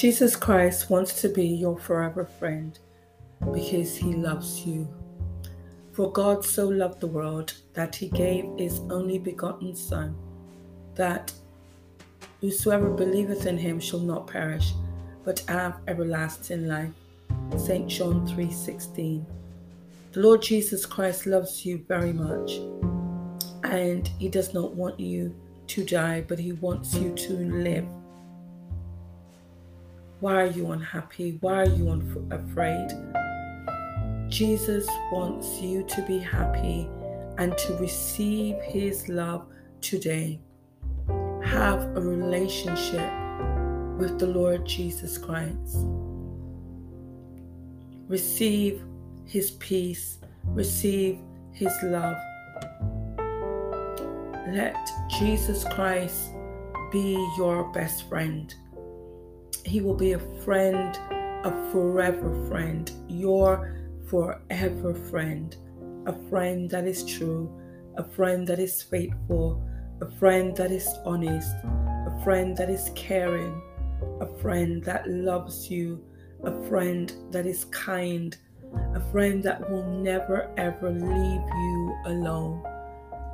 Jesus Christ wants to be your forever friend because he loves you. For God so loved the world that he gave his only begotten Son, that whosoever believeth in him shall not perish, but have everlasting life. St. John 3:16. The Lord Jesus Christ loves you very much, and he does not want you to die, but he wants you to live. Why are you unhappy? Why are you afraid? Jesus wants you to be happy and to receive his love today. Have a relationship with the Lord Jesus Christ. Receive his peace, receive his love. Let Jesus Christ be your best friend. He will be a friend, a forever friend, your forever friend, a friend that is true, a friend that is faithful, a friend that is honest, a friend that is caring, a friend that loves you, a friend that is kind, a friend that will never ever leave you alone,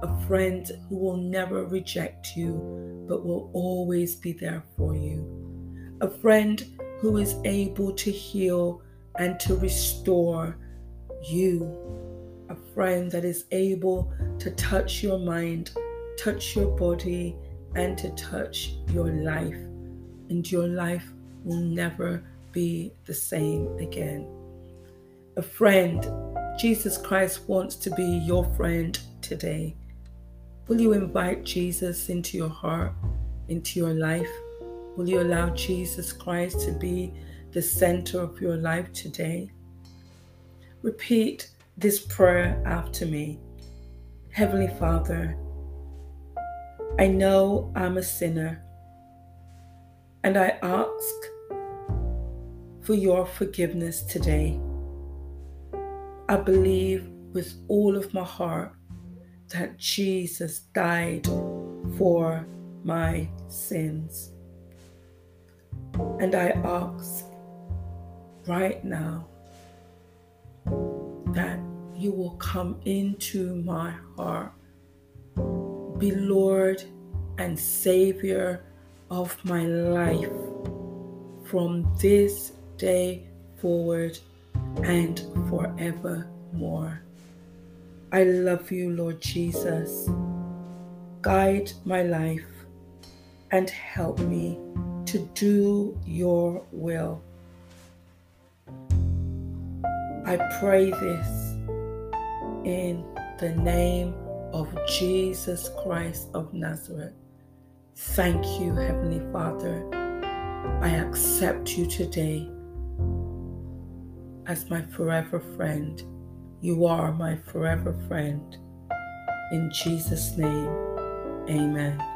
a friend who will never reject you but will always be there for you, a friend who is able to heal and to restore you, a friend that is able to touch your mind, touch your body, and to touch your life. And your life will never be the same again. A friend, Jesus Christ wants to be your friend today. Will you invite Jesus into your heart, into your life? Will you allow Jesus Christ to be the center of your life today? Repeat this prayer after me. Heavenly Father, I know I'm a sinner and I ask for your forgiveness today. I believe with all of my heart that Jesus died for my sins. And I ask right now that you will come into my heart, be Lord and Savior of my life from this day forward and forevermore. I love you, Lord Jesus. Guide my life and help me to do your will. I pray this in the name of Jesus Christ of Nazareth. Thank you, Heavenly Father. I accept you today as my forever friend. You are my forever friend. In Jesus' name, amen.